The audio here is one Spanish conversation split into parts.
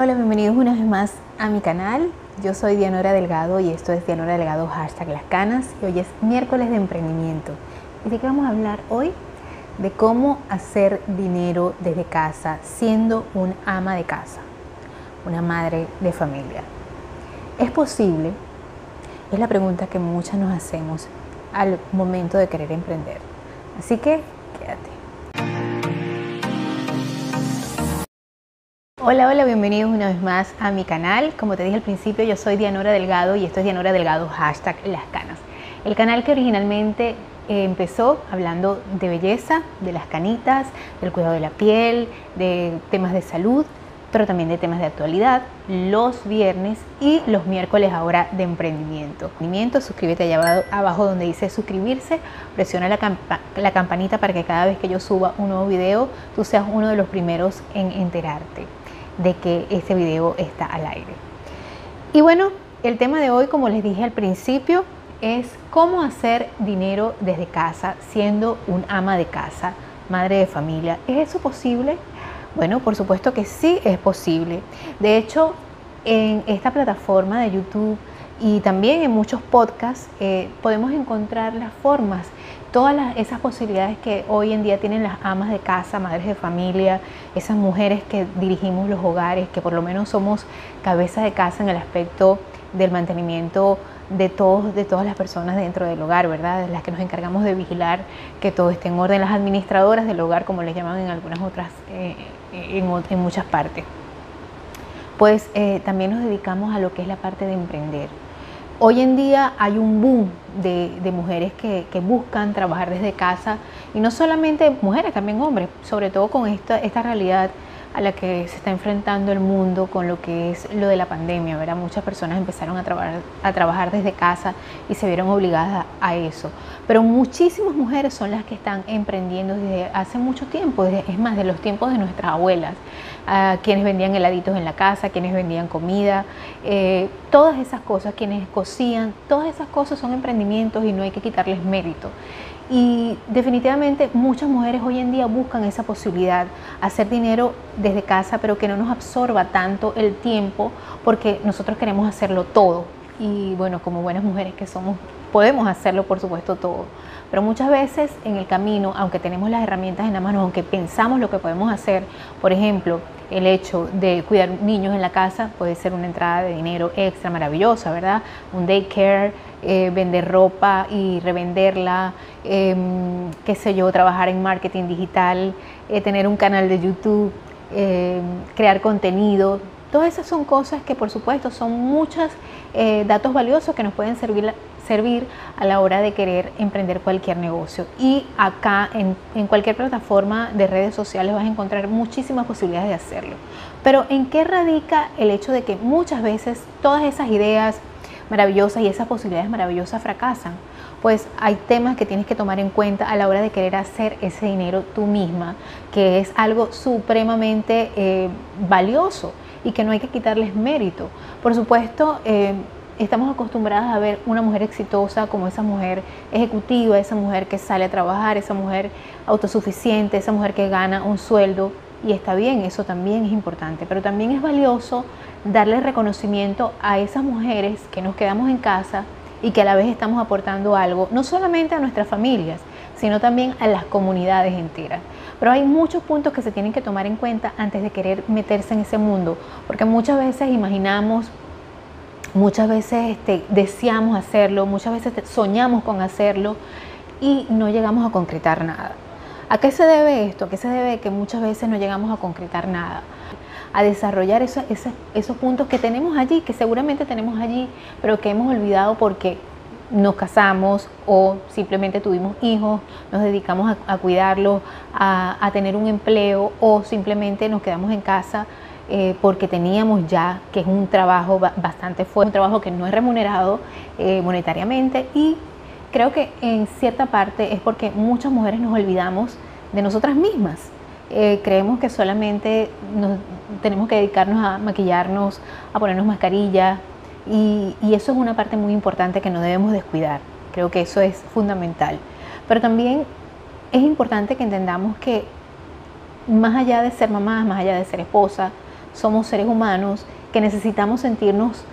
Hola, bienvenidos una vez más a mi canal. Yo soy Dianora Delgado y esto es Dianora Delgado hashtag Las Canas y hoy es miércoles de emprendimiento. ¿Y de qué vamos a hablar hoy? De cómo hacer dinero desde casa siendo un ama de casa, una madre de familia. ¿Es posible? Es la pregunta que muchas nos hacemos al momento de querer emprender. Así que quédate. Hola, hola, bienvenidos una vez más a mi canal. Como te dije al principio, yo soy Dianora Delgado y esto es Dianora Delgado hashtag Las Canas. El canal que originalmente eh, empezó hablando de belleza, de las canitas, del cuidado de la piel, de temas de salud, pero también de temas de actualidad, los viernes y los miércoles ahora de emprendimiento. Emprendimiento, suscríbete allá abajo donde dice suscribirse, presiona la, la campanita para que cada vez que yo suba un nuevo video, tú seas uno de los primeros en enterarte de que ese video está al aire. Y bueno, el tema de hoy, como les dije al principio, es cómo hacer dinero desde casa siendo un ama de casa, madre de familia. ¿Es eso posible? Bueno, por supuesto que sí es posible. De hecho, en esta plataforma de YouTube y también en muchos podcasts eh, podemos encontrar las formas todas esas posibilidades que hoy en día tienen las amas de casa, madres de familia, esas mujeres que dirigimos los hogares, que por lo menos somos cabeza de casa en el aspecto del mantenimiento de todos, de todas las personas dentro del hogar, ¿verdad? Las que nos encargamos de vigilar que todo esté en orden, las administradoras del hogar, como les llaman en algunas otras, eh, en, muchas partes. Pues eh, también nos dedicamos a lo que es la parte de emprender Hoy en día hay un boom de, mujeres que, buscan trabajar desde casa y no solamente mujeres, también hombres, sobre todo con esta, esta realidad a la que se está enfrentando el mundo con lo que es lo de la pandemia, ¿verdad? Muchas personas empezaron a trabajar, desde casa y se vieron obligadas a, eso. Pero muchísimas mujeres son las que están emprendiendo desde hace mucho tiempo, es más, de los tiempos de nuestras abuelas quienes vendían heladitos en la casa, quienes vendían comida, eh, todas esas cosas, quienes cosían, todas esas cosas son emprendimientos y no hay que quitarles mérito. Y definitivamente muchas mujeres hoy en día buscan esa posibilidad, hacer dinero desde casa, pero que no nos absorba tanto el tiempo, porque nosotros queremos hacerlo todo. Y bueno, como buenas mujeres que somos, podemos hacerlo, por supuesto, todo. Pero muchas veces en el camino, aunque tenemos las herramientas en la mano, aunque pensamos lo que podemos hacer, por ejemplo, el hecho de cuidar niños en la casa puede ser una entrada de dinero extra maravillosa, ¿verdad? Un daycare, eh, vender ropa y revenderla, em, qué sé yo, trabajar en marketing digital, eh, tener un canal de YouTube, em, crear contenido. Todas esas son cosas que por supuesto son muchos eh, datos valiosos que nos pueden servir servir a la hora de querer emprender cualquier negocio. Y acá en, en, cualquier plataforma de redes sociales vas a encontrar muchísimas posibilidades de hacerlo. Pero ¿en qué radica el hecho de que muchas veces todas esas ideas maravillosas y esas posibilidades maravillosas fracasan? Pues hay temas que tienes que tomar en cuenta a la hora de querer hacer ese dinero tú misma, que es algo supremamente eh, valioso y que no hay que quitarles mérito. Por supuesto, eh, estamos acostumbradas a ver una mujer exitosa como esa mujer ejecutiva, esa mujer que sale a trabajar, esa mujer autosuficiente, esa mujer que gana un sueldo. Y está bien, eso también es importante, pero también es valioso darle reconocimiento a esas mujeres que nos quedamos en casa y que a la vez estamos aportando algo, no solamente a nuestras familias, sino también a las comunidades enteras. Pero hay muchos puntos que se tienen que tomar en cuenta antes de querer meterse en ese mundo, porque muchas veces imaginamos Muchas veces este, deseamos hacerlo, muchas veces soñamos con hacerlo y no llegamos a concretar nada. ¿A qué se debe esto? ¿A qué se debe que muchas veces no llegamos a concretar nada? A desarrollar esos, esos, puntos que tenemos allí, que seguramente tenemos allí, pero que hemos olvidado porque nos casamos o simplemente tuvimos hijos, nos dedicamos a, cuidarlos, a, tener un empleo o simplemente nos quedamos en casa eh, porque teníamos ya que es un trabajo bastante fuerte, un trabajo que no es remunerado eh, monetariamente y creo que en cierta parte es porque muchas mujeres nos olvidamos de nosotras mismas. Eh, creemos que solamente nos, tenemos que dedicarnos a maquillarnos, a ponernos mascarillas y, y eso es una parte muy importante que no debemos descuidar. Creo que eso es fundamental. Pero también es importante que entendamos que más allá de ser mamás, más allá de ser esposa, somos seres humanos que necesitamos sentirnos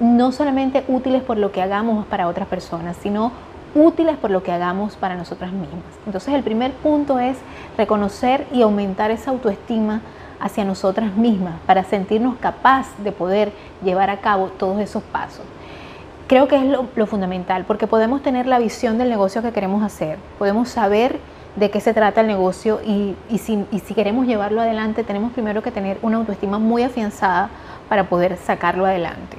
no solamente útiles por lo que hagamos para otras personas, sino útiles por lo que hagamos para nosotras mismas. Entonces el primer punto es reconocer y aumentar esa autoestima hacia nosotras mismas para sentirnos capaz de poder llevar a cabo todos esos pasos. Creo que es lo, fundamental porque podemos tener la visión del negocio que queremos hacer, podemos saber de qué se trata el negocio y, si, y si queremos llevarlo adelante tenemos primero que tener una autoestima muy afianzada para poder sacarlo adelante.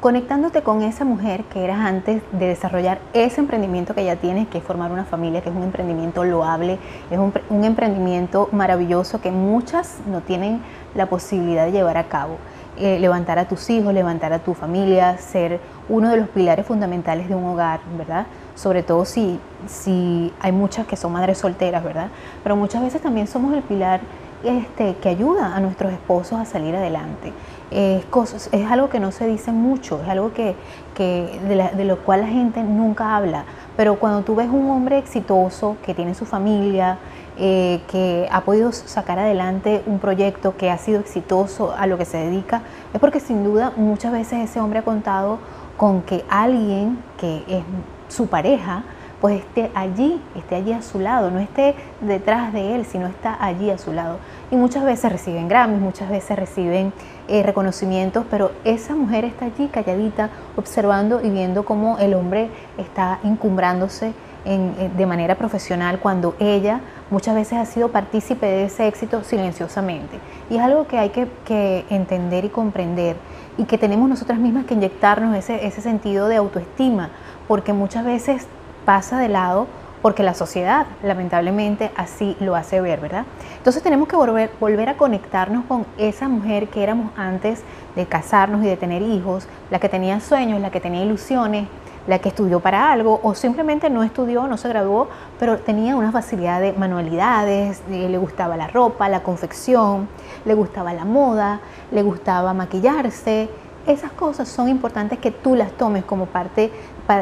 Conectándote con esa mujer que eras antes de desarrollar ese emprendimiento que ya tienes, que es formar una familia, que es un emprendimiento loable, es un, emprendimiento maravilloso que muchas no tienen la posibilidad de llevar a cabo. Eh, levantar a tus hijos, levantar a tu familia, ser uno de los pilares fundamentales de un hogar, ¿verdad? Sobre todo si, si hay muchas que son madres solteras, ¿verdad? Pero muchas veces también somos el pilar este, que ayuda a nuestros esposos a salir adelante es, cosas, es algo que no se dice mucho, es algo que, de, lo cual la gente nunca habla. Pero cuando tú ves un hombre exitoso que tiene su familia, eh, que ha podido sacar adelante un proyecto que ha sido exitoso a lo que se dedica, es porque sin duda muchas veces ese hombre ha contado con que alguien que es su pareja, pues esté allí, esté allí a su lado, no esté detrás de él, sino está allí a su lado. Y muchas veces reciben Grammys, muchas veces reciben eh, reconocimientos, pero esa mujer está allí calladita, observando y viendo cómo el hombre está encumbrándose eh, de manera profesional cuando ella muchas veces ha sido partícipe de ese éxito silenciosamente. Y es algo que hay que, entender y comprender y que tenemos nosotras mismas que inyectarnos ese, ese sentido de autoestima, porque muchas veces pasa de lado porque la sociedad lamentablemente así lo hace ver, ¿verdad? Entonces tenemos que volver, volver a conectarnos con esa mujer que éramos antes de casarnos y de tener hijos, la que tenía sueños, la que tenía ilusiones, la que estudió para algo o simplemente no estudió, no se graduó, pero tenía una facilidad de manualidades, le gustaba la ropa, la confección, le gustaba la moda, le gustaba maquillarse. Esas cosas son importantes que tú las tomes como parte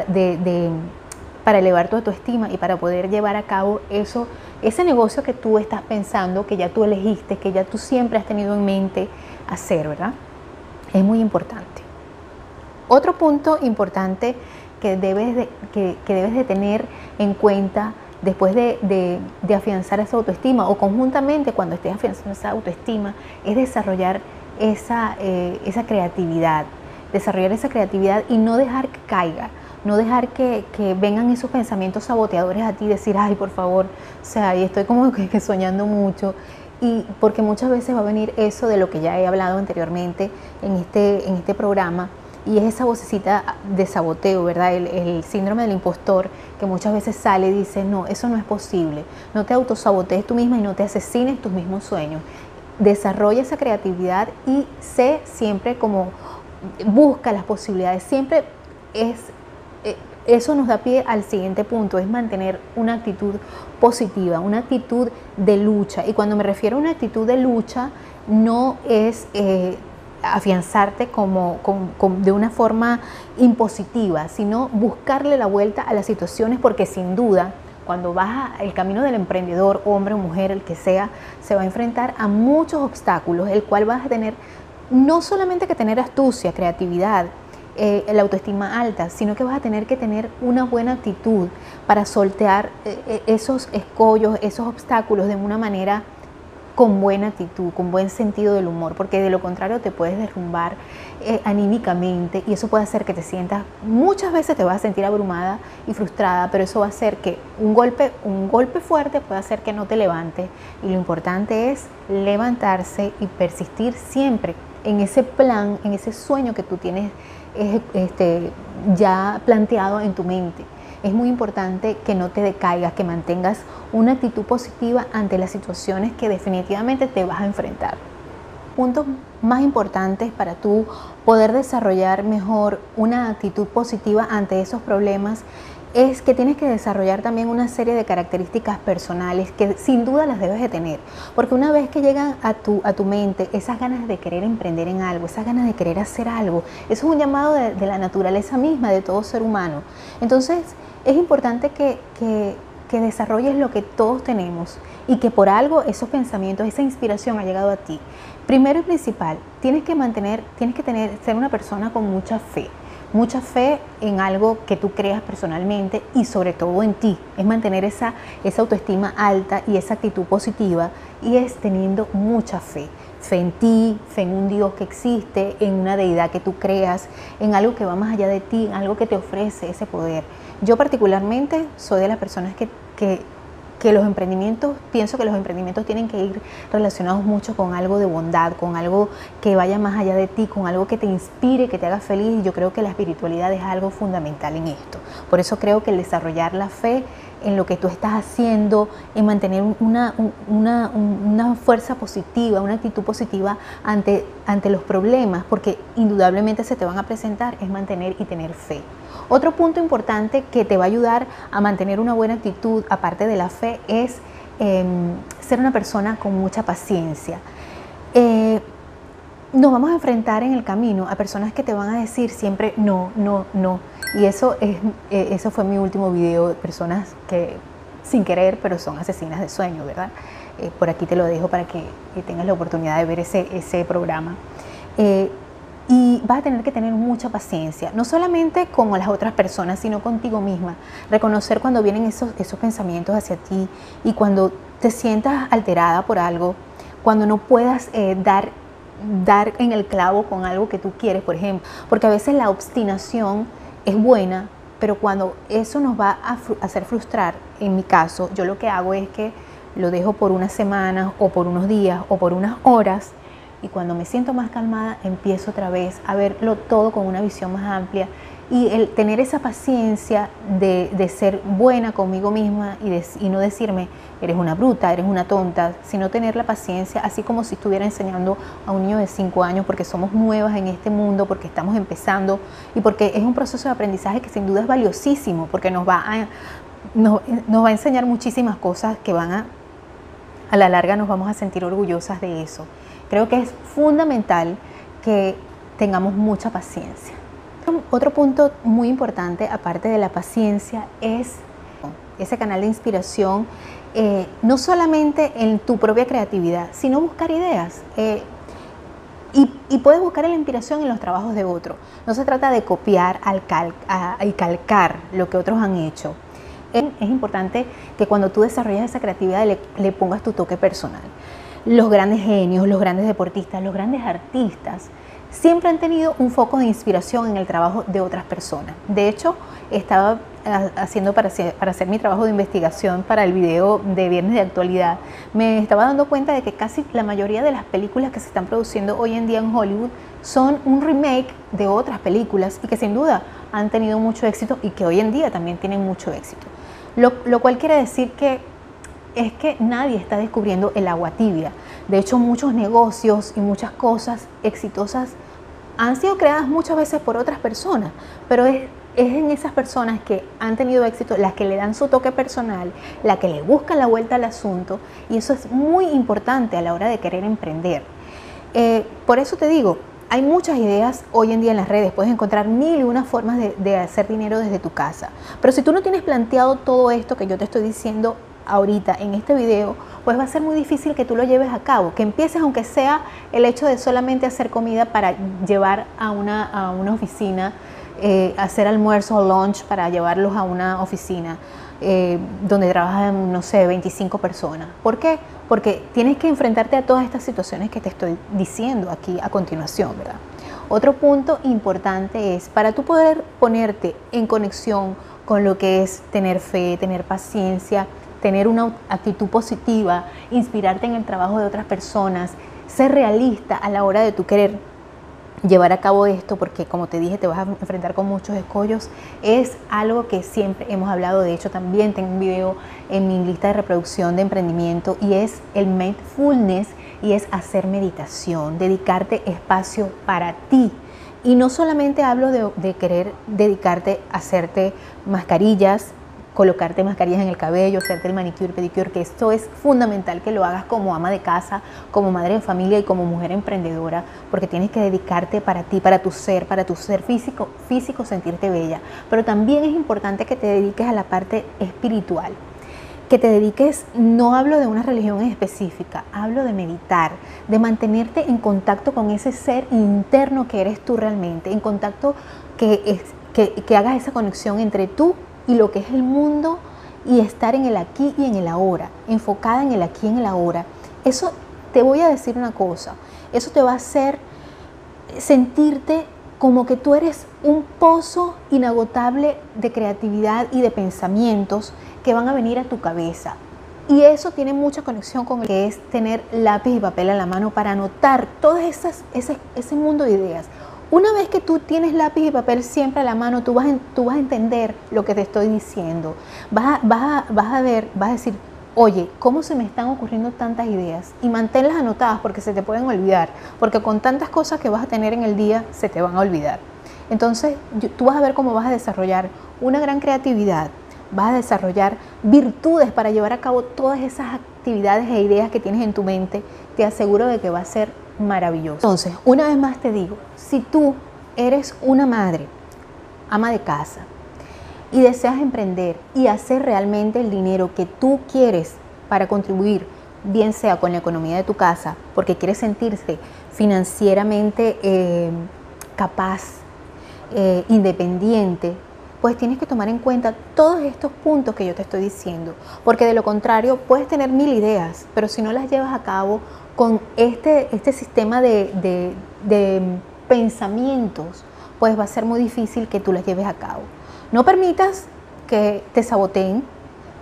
de para elevar tu autoestima y para poder llevar a cabo eso, ese negocio que tú estás pensando, que ya tú elegiste, que ya tú siempre has tenido en mente hacer, ¿verdad? Es muy importante. Otro punto importante que debes de, que, debes de tener en cuenta después de, afianzar esa autoestima o conjuntamente cuando estés afianzando esa autoestima es desarrollar esa, eh, esa creatividad, desarrollar esa creatividad y no dejar que caiga no dejar que, vengan esos pensamientos saboteadores a ti, decir, ay, por favor, o sea, y estoy como que, soñando mucho. Y porque muchas veces va a venir eso de lo que ya he hablado anteriormente en este, en este programa, y es esa vocecita de saboteo, ¿verdad? El, el, síndrome del impostor que muchas veces sale y dice, no, eso no es posible. No te autosabotees tú misma y no te asesines tus mismos sueños. Desarrolla esa creatividad y sé siempre como busca las posibilidades. Siempre es eso nos da pie al siguiente punto, es mantener una actitud positiva, una actitud de lucha. Y cuando me refiero a una actitud de lucha, no es eh, afianzarte como, de una forma impositiva, sino buscarle la vuelta a las situaciones porque sin duda cuando vas el camino del emprendedor, hombre o mujer, el que sea, se va a enfrentar a muchos obstáculos, el cual vas a tener no solamente que tener astucia, creatividad, eh, la autoestima alta, sino que vas a tener que tener una buena actitud para soltear eh, eh, esos escollos, esos obstáculos de una manera con buena actitud, con buen sentido del humor, porque de lo contrario te puedes derrumbar anímicamente y eso puede hacer que te sientas, muchas veces te vas a sentir abrumada y frustrada, pero eso va a hacer que un golpe, un golpe fuerte puede hacer que no te levantes y lo importante es levantarse y persistir siempre en ese plan, en ese sueño que tú tienes este, ya planteado en tu mente. Es muy importante que no te decaigas, que mantengas una actitud positiva ante las situaciones que definitivamente te vas a enfrentar. Puntos más importantes para tú poder desarrollar mejor una actitud positiva ante esos problemas es que tienes que desarrollar también una serie de características personales que sin duda las debes de tener, porque una vez que llegan a tu, a tu mente esas ganas de querer emprender en algo, esas ganas de querer hacer algo, eso es un llamado de, la naturaleza misma de todo ser humano. Entonces es importante que, que, que desarrolles lo que todos tenemos y que por algo esos pensamientos, esa inspiración ha llegado a ti. Primero y principal, tienes que mantener, tienes que tener, ser una persona con mucha fe mucha fe en algo que tú creas personalmente y sobre todo en ti. Es mantener esa, esa autoestima alta y esa actitud positiva y es teniendo mucha fe. Fe en ti, fe en un Dios que existe, en una deidad que tú creas, en algo que va más allá de ti, en algo que te ofrece ese poder. Yo particularmente soy de las personas que, que que los emprendimientos, pienso que los emprendimientos tienen que ir relacionados mucho con algo de bondad, con algo que vaya más allá de ti, con algo que te inspire, que te haga feliz. Y yo creo que la espiritualidad es algo fundamental en esto. Por eso creo que el desarrollar la fe en lo que tú estás haciendo, en mantener una, una, una, fuerza positiva, una actitud positiva ante, ante los problemas, porque indudablemente se te van a presentar, es mantener y tener fe. Otro punto importante que te va a ayudar a mantener una buena actitud, aparte de la fe, es em, ser una persona con mucha paciencia. Eh, nos vamos a enfrentar en el camino a personas que te van a decir siempre no, no, no. Y eso, es, eh, eso fue mi último video de personas que sin querer, pero son asesinas de sueño, ¿verdad? Eh, por aquí te lo dejo para que, tengas la oportunidad de ver ese, ese programa. Y vas a tener que tener mucha paciencia, no solamente con las otras personas, sino contigo misma. Reconocer cuando vienen esos, esos pensamientos hacia ti y cuando te sientas alterada por algo, cuando no puedas eh, dar, dar en el clavo con algo que tú quieres, por ejemplo. Porque a veces la obstinación es buena, pero cuando eso nos va a hacer frustrar, en mi caso, yo lo que hago es que lo dejo por unas semanas o por unos días o por unas horas y cuando me siento más calmada empiezo otra vez a verlo todo con una visión más amplia y el tener esa paciencia de, de ser buena conmigo misma y, y, no decirme eres una bruta, eres una tonta, sino tener la paciencia así como si estuviera enseñando a un niño de 5 años porque somos nuevas en este mundo, porque estamos empezando y porque es un proceso de aprendizaje que sin duda es valiosísimo porque nos va a, nos, nos va a enseñar muchísimas cosas que van a, a la larga nos vamos a sentir orgullosas de eso. Creo que es fundamental que tengamos mucha paciencia. Otro punto muy importante, aparte de la paciencia, es ese canal de inspiración, eh, no solamente en tu propia creatividad, sino buscar ideas. Eh, y, puedes buscar la inspiración en los trabajos de otro. No se trata de copiar al y calcar lo que otros han hecho. Es, importante que cuando tú desarrollas esa creatividad le pongas tu toque personal los grandes genios, los grandes deportistas, los grandes artistas, siempre han tenido un foco de inspiración en el trabajo de otras personas. De hecho, estaba ah, haciendo para hacer, para hacer mi trabajo de investigación para el video de Viernes de Actualidad, me estaba dando cuenta de que casi la mayoría de las películas que se están produciendo hoy en día en Hollywood son un remake de otras películas y que sin duda han tenido mucho éxito y que hoy en día también tienen mucho éxito. Lo, lo cual quiere decir que es que nadie está descubriendo el agua tibia. De hecho, muchos negocios y muchas cosas exitosas han sido creadas muchas veces por otras personas, pero es, en esas personas que han tenido éxito las que le dan su toque personal, la que le buscan la vuelta al asunto, y eso es muy importante a la hora de querer emprender. Eh, por eso te digo, hay muchas ideas hoy en día en las redes, puedes encontrar mil y unas formas de hacer dinero desde tu casa, pero si tú no tienes planteado todo esto que yo te estoy diciendo ahorita en este video, pues va a ser muy difícil que tú lo lleves a cabo, que empieces aunque sea el hecho de solamente hacer comida para llevar a una, a una oficina, eh, hacer almuerzo o lunch para llevarlos a una oficina eh, donde trabajan, no sé, 25 personas. ¿Por qué? Porque tienes que enfrentarte a todas estas situaciones que te estoy diciendo aquí a continuación, ¿verdad? Otro punto importante es, para tú poder ponerte en conexión con lo que es tener fe, tener paciencia, tener una actitud positiva, inspirarte en el trabajo de otras personas, ser realista a la hora de tu querer llevar a cabo esto, porque como te dije, te vas a enfrentar con muchos escollos, es algo que siempre hemos hablado. De hecho, también tengo un video en mi lista de reproducción de emprendimiento y es el mindfulness y es hacer meditación, dedicarte espacio para ti. Y no solamente hablo de, de querer dedicarte a hacerte mascarillas, colocarte mascarillas en el cabello, hacerte el manicure, pedicure, que esto es fundamental que lo hagas como ama de casa, como madre de familia y como mujer emprendedora, porque tienes que dedicarte para ti, para tu ser, para tu ser físico, físico sentirte bella. Pero también es importante que te dediques a la parte espiritual. que te dediques, no hablo de una religión específica, hablo de meditar, de mantenerte en contacto con ese ser interno que eres tú realmente, en contacto que, es, que, que hagas esa conexión entre tú y lo que es el mundo y estar en el aquí y en el ahora, enfocada en el aquí y en el ahora. Eso te voy a decir una cosa, eso te va a hacer sentirte como que tú eres un pozo inagotable de creatividad y de pensamientos que van a venir a tu cabeza. Y eso tiene mucha conexión con el que es tener lápiz y papel a la mano para anotar todo esas, ese, ese mundo de ideas. Una vez que tú tienes lápiz y papel siempre a la mano, tú vas, tú vas a entender lo que te estoy diciendo. Vas vas, vas a ver, vas a decir, oye, ¿cómo se me están ocurriendo tantas ideas? Y manténlas anotadas porque se te pueden olvidar, porque con tantas cosas que vas a tener en el día se te van a olvidar. Entonces, tú vas a ver cómo vas a desarrollar una gran creatividad, vas a desarrollar virtudes para llevar a cabo todas esas actividades e ideas que tienes en tu mente, te aseguro de que va a ser maravilloso. Entonces, una vez más te digo, si tú eres una madre, ama de casa, y deseas emprender y hacer realmente el dinero que tú quieres para contribuir, bien sea con la economía de tu casa, porque quieres sentirse financieramente eh, capaz, eh, independiente, pues tienes que tomar en cuenta todos estos puntos que yo te estoy diciendo, porque de lo contrario puedes tener mil ideas, pero si no las llevas a cabo con este, este sistema de, pensamientos, pues va a ser muy difícil que tú las lleves a cabo. No permitas que te saboteen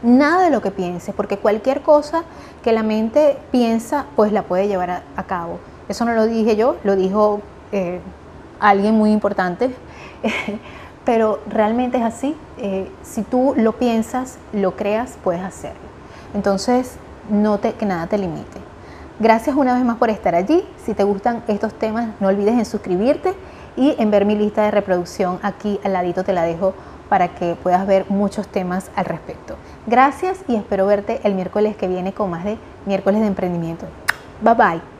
nada de lo que pienses, porque cualquier cosa que la mente piensa, pues la puede llevar a, cabo. Eso no lo dije yo, lo dijo eh, alguien muy importante. pero realmente es así. Eh, si tú lo piensas, lo creas, puedes hacerlo. Entonces, que nada te limite. Gracias una vez más por estar allí. Si te gustan estos temas, no olvides en suscribirte y en ver mi lista de reproducción. Aquí al ladito te la dejo para que puedas ver muchos temas al respecto. Gracias y espero verte el miércoles que viene con más de miércoles de emprendimiento. Bye bye.